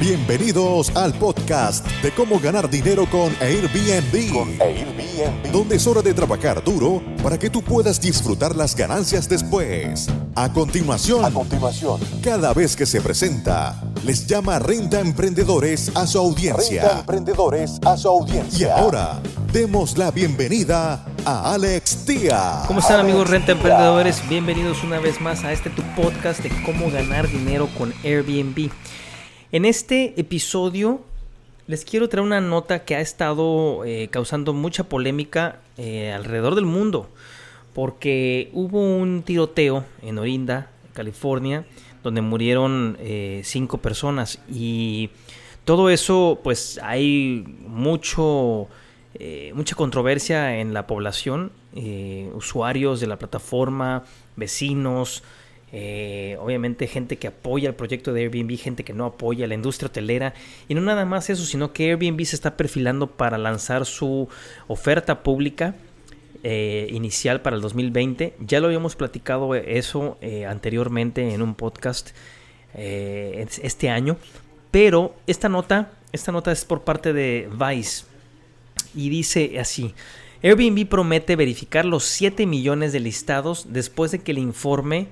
Bienvenidos al podcast de cómo ganar dinero con Airbnb. Donde es hora de trabajar duro para que tú puedas disfrutar las ganancias después. A continuación, a continuación, cada vez que se presenta, les llama Renta Emprendedores a su audiencia. Renta Emprendedores a su audiencia. Y ahora, demos la bienvenida a Alex Tía. ¿Cómo están amigos Renta Emprendedores? Bienvenidos una vez más a este tu podcast de cómo ganar dinero con Airbnb. En este episodio les quiero traer una nota que ha estado eh, causando mucha polémica eh, alrededor del mundo, porque hubo un tiroteo en Orinda, California, donde murieron eh, cinco personas. Y todo eso, pues hay mucho, mucha controversia en la población, usuarios de la plataforma, vecinos, eh, obviamente gente que apoya el proyecto de Airbnb, gente que no apoya la industria hotelera y no nada más eso, sino que Airbnb se está perfilando para lanzar su oferta pública eh, inicial para el 2020. Ya lo habíamos platicado eso eh, anteriormente en un podcast este año, pero esta nota, esta nota es por parte de Vice y dice así. Airbnb promete verificar los 7 millones de listados después de que el informe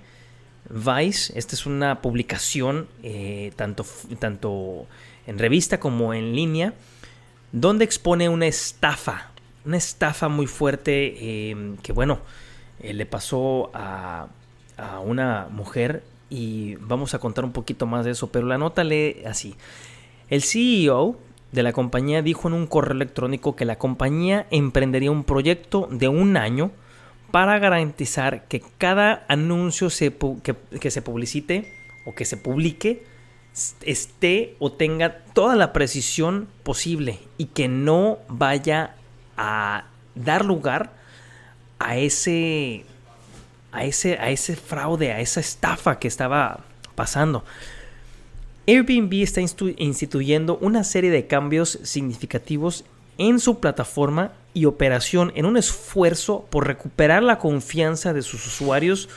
Vice. Esta es una publicación eh, tanto, tanto en revista como en línea, donde expone una estafa, una estafa muy fuerte em, que bueno, eh, le pasó a, a una mujer y vamos a contar un poquito más de eso, pero la nota lee así. El CEO de la compañía dijo en un correo electrónico que la compañía emprendería un proyecto de un año para garantizar que cada anuncio que, se publicite o que se publique esté o tenga toda la precisión posible y que no vaya a dar lugar a ese a ese a ese fraude, a esa estafa que estaba pasando. Airbnb está instituyendo una serie de cambios significativos en su plataforma y operación en un esfuerzo por recuperar la confianza de sus usuarios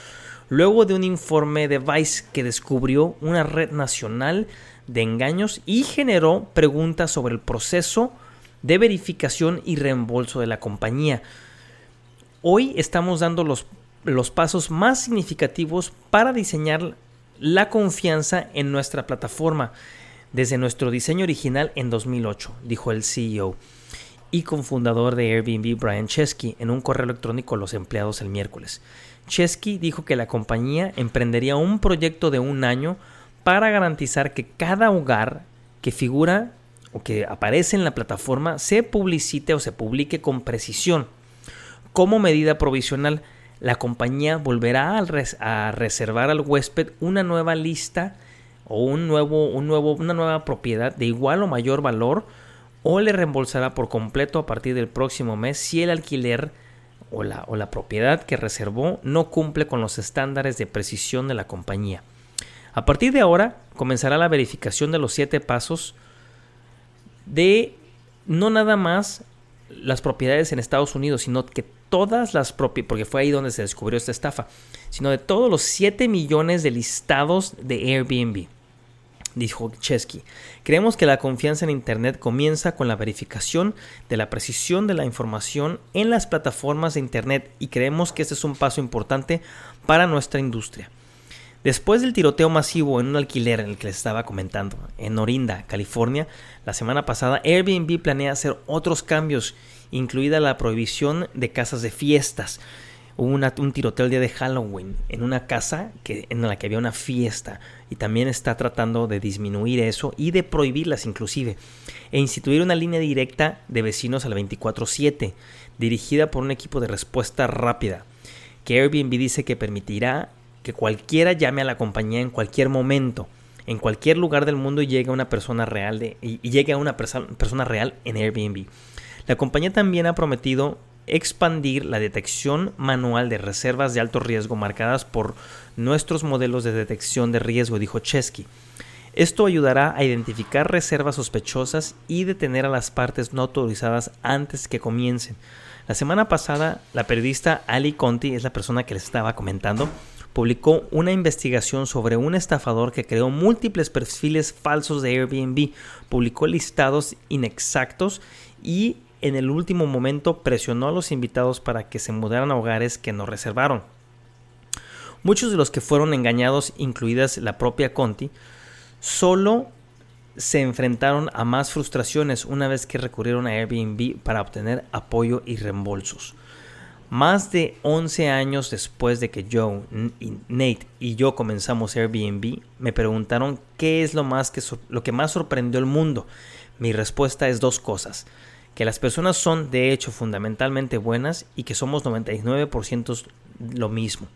luego de un informe de Vice que descubrió una red nacional de engaños y generó preguntas sobre el proceso de verificación y reembolso de la compañía. Hoy estamos dando los, los pasos más significativos para diseñar la confianza en nuestra plataforma desde nuestro diseño original en 2008, dijo el CEO y cofundador de Airbnb Brian Chesky en un correo electrónico a los empleados el miércoles. Chesky dijo que la compañía emprendería un proyecto de un año para garantizar que cada hogar que figura o que aparece en la plataforma se publicite o se publique con precisión. Como medida provisional, la compañía volverá a, reservar al huésped una nueva lista o un nuevo, un nuevo, una nueva propiedad de igual o mayor valor o le reembolsará por completo a partir del próximo mes si el alquiler o la, o la propiedad que reservó no cumple con los estándares de precisión de la compañía. A partir de ahora comenzará la verificación de los siete pasos de no nada más las propiedades en Estados Unidos, sino que todas las propiedades, porque fue ahí donde se descubrió esta estafa, sino de todos los 7 millones de listados de Airbnb dijo Chesky. Creemos que la confianza en Internet comienza con la verificación de la precisión de la información en las plataformas de Internet y creemos que este es un paso importante para nuestra industria. Después del tiroteo masivo en un alquiler en el que les estaba comentando, en Orinda, California, la semana pasada Airbnb planea hacer otros cambios, incluida la prohibición de casas de fiestas, hubo un tiroteo el día de Halloween en una casa que, en la que había una fiesta. Y también está tratando de disminuir eso y de prohibirlas inclusive. E instituir una línea directa de vecinos al 24/7 dirigida por un equipo de respuesta rápida que Airbnb dice que permitirá que cualquiera llame a la compañía en cualquier momento. En cualquier lugar del mundo y llegue a una persona real de, y, llegue a una persona real en Airbnb. La compañía también ha prometido expandir la detección manual de reservas de alto riesgo marcadas por nuestros modelos de detección de riesgo, dijo Chesky. Esto ayudará a identificar reservas sospechosas y detener a las partes no autorizadas antes que comiencen. La semana pasada, la periodista Ali Conti, es la persona que les estaba comentando, publicó una investigación sobre un estafador que creó múltiples perfiles falsos de Airbnb, publicó listados inexactos y en el último momento presionó a los invitados para que se mudaran a hogares que no reservaron. Muchos de los que fueron engañados, incluidas la propia Conti, solo se enfrentaron a más frustraciones una vez que recurrieron a Airbnb para obtener apoyo y reembolsos. Más de 11 años después de que Joe, Nate y yo comenzamos Airbnb, me preguntaron qué es lo, más que, lo que más sorprendió al mundo. Mi respuesta es dos cosas. Que las personas son de hecho fundamentalmente buenas y que somos 99% lo mismo.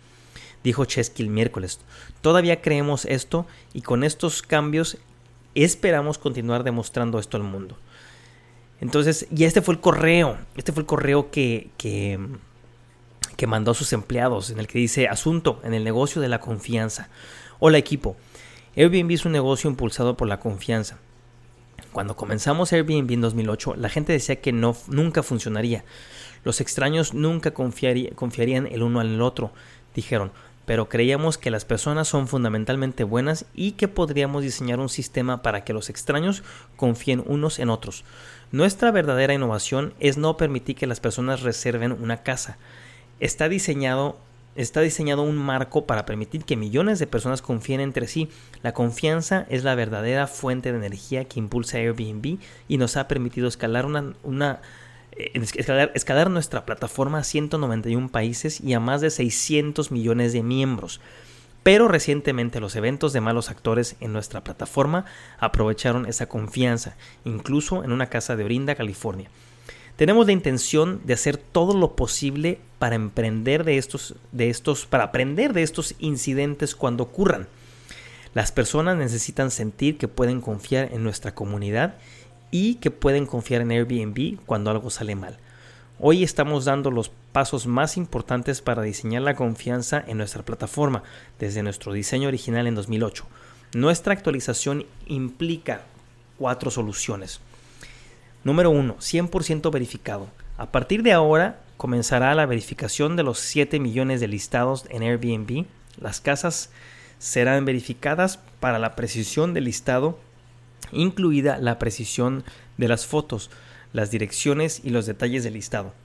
Dijo Chesky el miércoles. Todavía creemos esto y con estos cambios esperamos continuar demostrando esto al mundo. Entonces, y este fue el correo. Este fue el correo que, que que mandó a sus empleados, en el que dice asunto en el negocio de la confianza. Hola equipo, Airbnb es un negocio impulsado por la confianza. Cuando comenzamos Airbnb en 2008, la gente decía que no, nunca funcionaría. Los extraños nunca confiarían el uno al otro, dijeron, pero creíamos que las personas son fundamentalmente buenas y que podríamos diseñar un sistema para que los extraños confíen unos en otros. Nuestra verdadera innovación es no permitir que las personas reserven una casa está diseñado está diseñado un marco para permitir que millones de personas confíen entre sí. La confianza es la verdadera fuente de energía que impulsa Airbnb y nos ha permitido escalar una, una eh, escalar, escalar, nuestra plataforma a 191 países y a más de 600 millones de miembros. Pero recientemente los eventos de malos actores en nuestra plataforma aprovecharon esa confianza, incluso en una casa de Orinda, California. Tenemos la intención de hacer todo lo posible para emprender de estos, de estos, para aprender de estos incidentes cuando ocurran. Las personas necesitan sentir que pueden confiar en nuestra comunidad y que pueden confiar en Airbnb cuando algo sale mal. Hoy estamos dando los pasos más importantes para diseñar la confianza en nuestra plataforma desde nuestro diseño original en 2008. Nuestra actualización implica cuatro soluciones. Número 1. 100% verificado. A partir de ahora comenzará la verificación de los 7 millones de listados en Airbnb. Las casas serán verificadas para la precisión del listado, incluida la precisión de las fotos, las direcciones y los detalles del listado.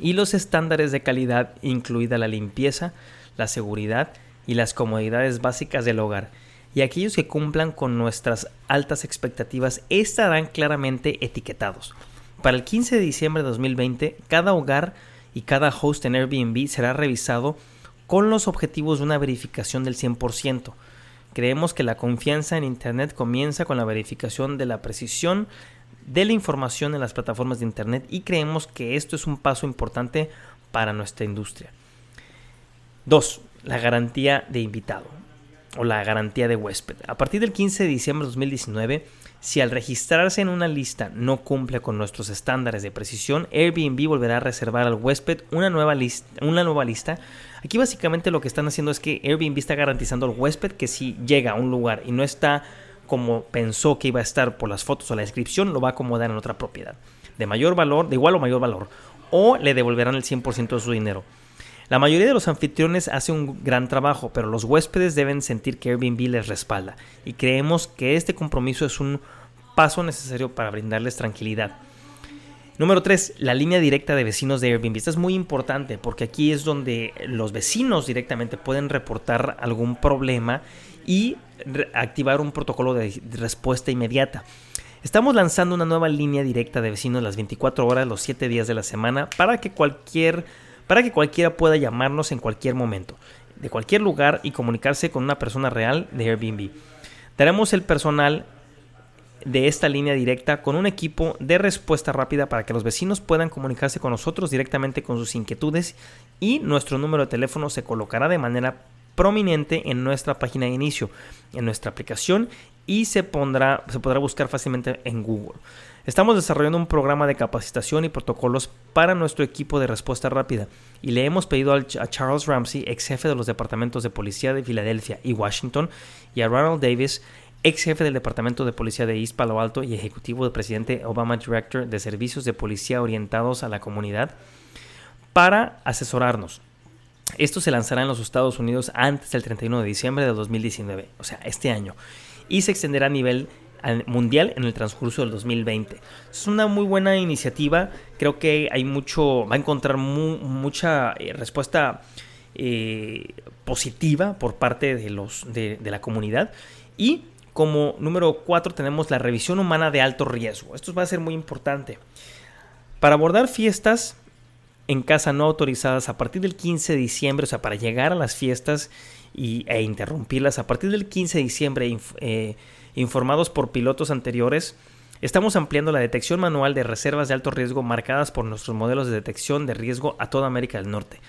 Y los estándares de calidad, incluida la limpieza, la seguridad y las comodidades básicas del hogar y aquellos que cumplan con nuestras altas expectativas estarán claramente etiquetados. Para el 15 de diciembre de 2020, cada hogar y cada host en Airbnb será revisado con los objetivos de una verificación del 100%. Creemos que la confianza en Internet comienza con la verificación de la precisión de la información en las plataformas de Internet y creemos que esto es un paso importante para nuestra industria. 2. La garantía de invitado o la garantía de huésped. A partir del 15 de diciembre de 2019, si al registrarse en una lista no cumple con nuestros estándares de precisión, Airbnb volverá a reservar al huésped una nueva, lista, una nueva lista. Aquí básicamente lo que están haciendo es que Airbnb está garantizando al huésped que si llega a un lugar y no está como pensó que iba a estar por las fotos o la descripción, lo va a acomodar en otra propiedad de mayor valor, de igual o mayor valor, o le devolverán el 100% de su dinero. La mayoría de los anfitriones hace un gran trabajo, pero los huéspedes deben sentir que Airbnb les respalda y creemos que este compromiso es un paso necesario para brindarles tranquilidad. Número 3. La línea directa de vecinos de Airbnb. Esta es muy importante porque aquí es donde los vecinos directamente pueden reportar algún problema y activar un protocolo de respuesta inmediata. Estamos lanzando una nueva línea directa de vecinos las 24 horas, los 7 días de la semana, para que cualquier para que cualquiera pueda llamarnos en cualquier momento, de cualquier lugar y comunicarse con una persona real de Airbnb. Daremos el personal de esta línea directa con un equipo de respuesta rápida para que los vecinos puedan comunicarse con nosotros directamente con sus inquietudes y nuestro número de teléfono se colocará de manera prominente en nuestra página de inicio, en nuestra aplicación y se, pondrá, se podrá buscar fácilmente en Google. Estamos desarrollando un programa de capacitación y protocolos para nuestro equipo de respuesta rápida y le hemos pedido a Charles Ramsey, ex jefe de los departamentos de policía de Filadelfia y Washington, y a Ronald Davis, ex jefe del departamento de policía de East Palo Alto y ejecutivo del presidente Obama Director de servicios de policía orientados a la comunidad, para asesorarnos. Esto se lanzará en los Estados Unidos antes del 31 de diciembre de 2019, o sea, este año, y se extenderá a nivel mundial en el transcurso del 2020. Es una muy buena iniciativa, creo que hay mucho, va a encontrar mucha eh, respuesta eh, positiva por parte de, los, de, la comunidad y como número 4 tenemos la revisión humana de alto riesgo. Esto va a ser muy importante. Para abordar fiestas en casa no autorizadas a partir del 15 de diciembre, o sea, para llegar a las fiestas y, e interrumpirlas a partir del 15 de diciembre, eh, informados por pilotos anteriores, estamos ampliando la detección manual de reservas de alto riesgo marcadas por nuestros modelos de detección de riesgo a toda América del Norte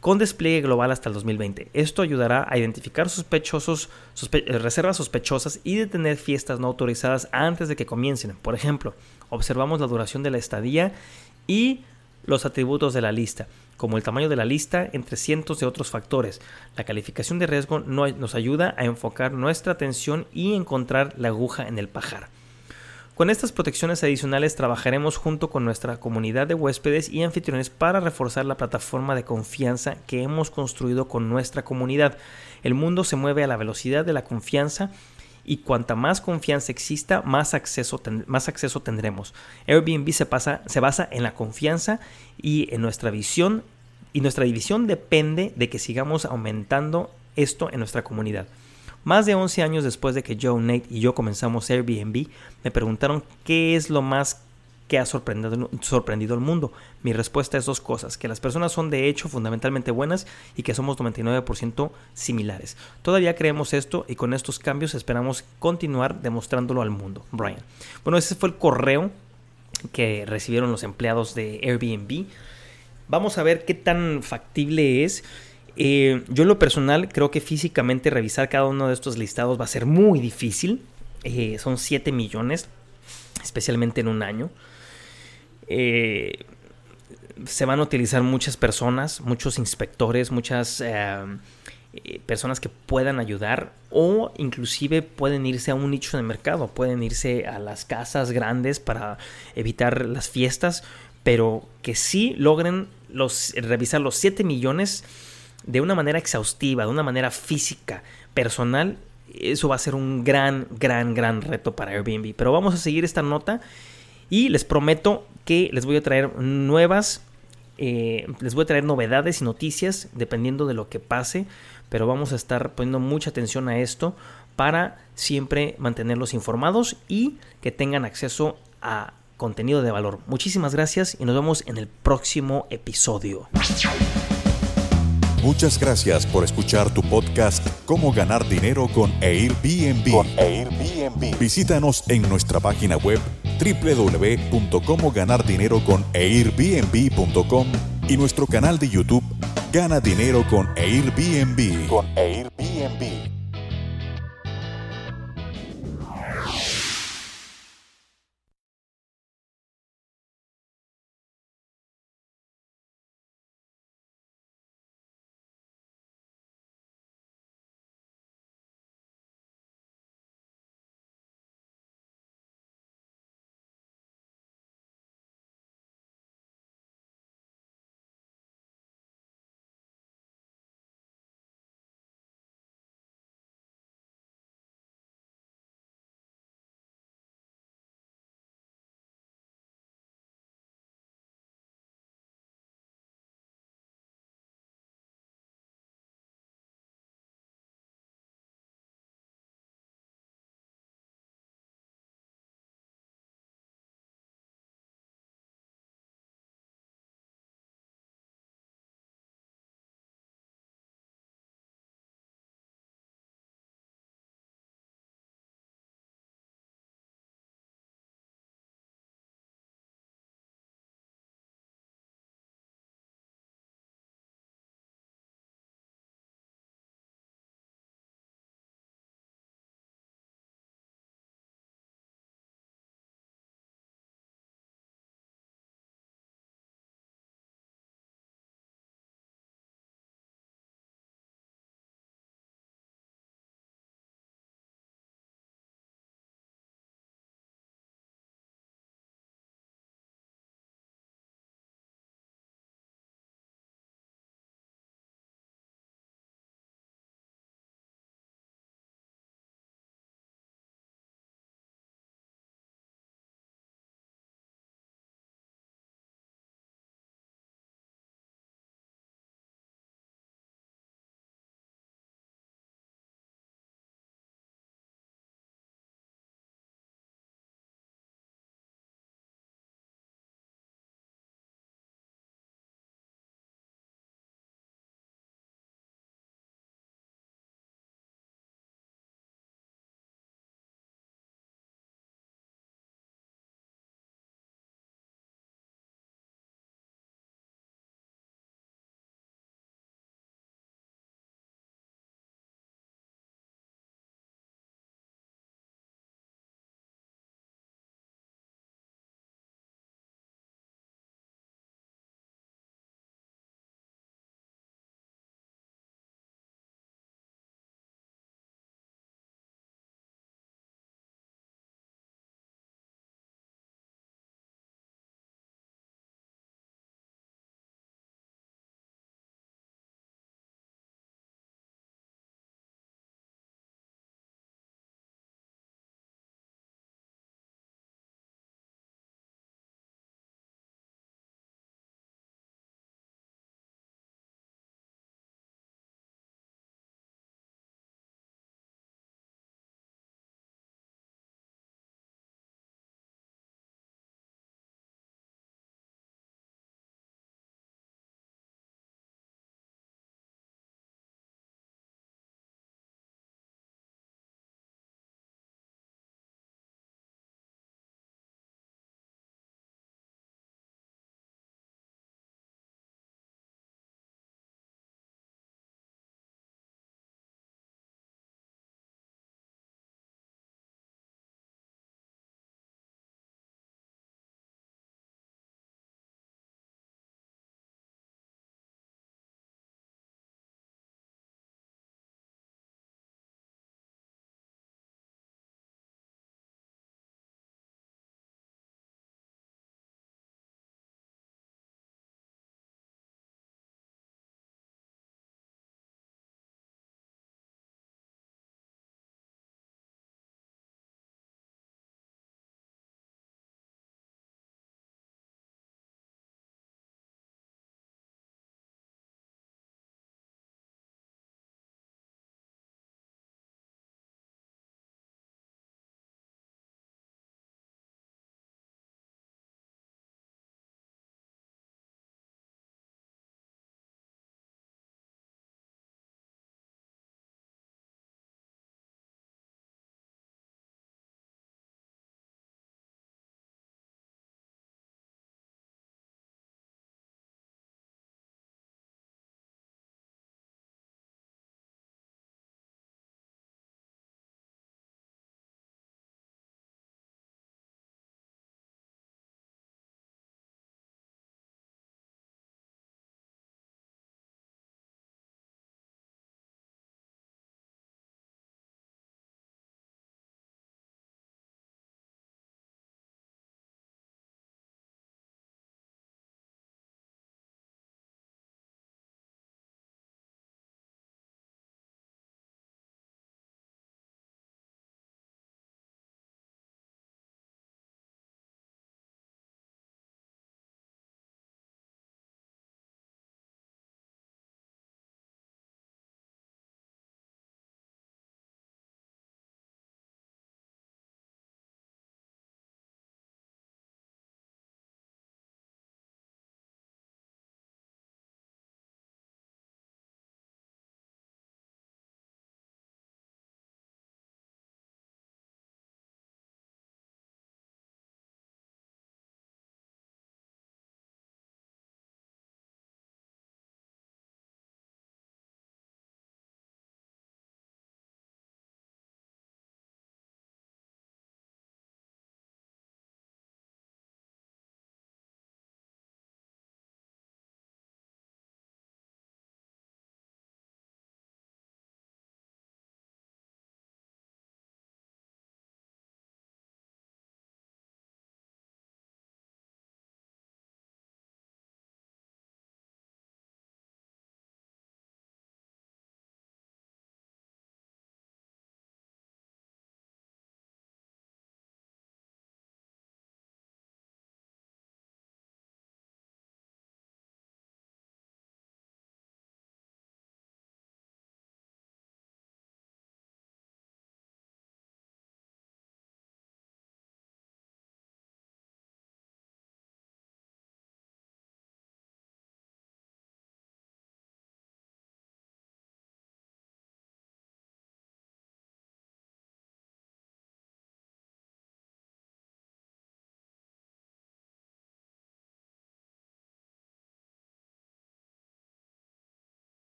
con despliegue global hasta el 2020. Esto ayudará a identificar sospechosos, eh, reservas sospechosas y detener fiestas no autorizadas antes de que comiencen. Por ejemplo, observamos la duración de la estadía y los atributos de la lista, como el tamaño de la lista, entre cientos de otros factores. La calificación de riesgo nos ayuda a enfocar nuestra atención y encontrar la aguja en el pajar. Con estas protecciones adicionales trabajaremos junto con nuestra comunidad de huéspedes y anfitriones para reforzar la plataforma de confianza que hemos construido con nuestra comunidad. El mundo se mueve a la velocidad de la confianza y cuanta más confianza exista, más acceso, más acceso tendremos. Airbnb se, pasa, se basa en la confianza y en nuestra visión y nuestra división depende de que sigamos aumentando esto en nuestra comunidad. Más de 11 años después de que Joe, Nate y yo comenzamos Airbnb, me preguntaron qué es lo más que ha sorprendido, sorprendido al mundo. Mi respuesta es dos cosas, que las personas son de hecho fundamentalmente buenas y que somos 99% similares. Todavía creemos esto y con estos cambios esperamos continuar demostrándolo al mundo. Brian. Bueno, ese fue el correo que recibieron los empleados de Airbnb. Vamos a ver qué tan factible es. Eh, yo en lo personal creo que físicamente revisar cada uno de estos listados va a ser muy difícil. Eh, son 7 millones, especialmente en un año. Eh, se van a utilizar muchas personas, muchos inspectores, muchas personas que puedan ayudar o inclusive pueden irse a un nicho de mercado, pueden irse a las casas grandes para evitar las fiestas, pero que sí logren los, revisar los 7 millones de una manera exhaustiva, de una manera física, personal, eso va a ser un gran, gran, gran reto para Airbnb. Pero vamos a seguir esta nota y les prometo que les voy a traer nuevas, eh, les voy a traer novedades y noticias dependiendo de lo que pase. Pero vamos a estar poniendo mucha atención a esto para siempre mantenerlos informados y que tengan acceso a contenido de valor. Muchísimas gracias y nos vemos en el próximo episodio. Muchas gracias por escuchar tu podcast Cómo ganar dinero con Airbnb. Con Airbnb. Visítanos en nuestra página web www.comoganardineroconairbnb.com y nuestro canal de YouTube Gana Dinero con Airbnb. Con Airbnb.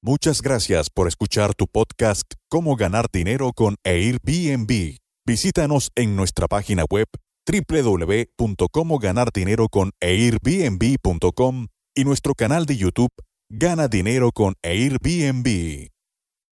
Muchas gracias por escuchar tu podcast Cómo ganar dinero con Airbnb. Visítanos en nuestra página web www.comoganardineroconairbnb.com y nuestro canal de YouTube Gana Dinero con Airbnb.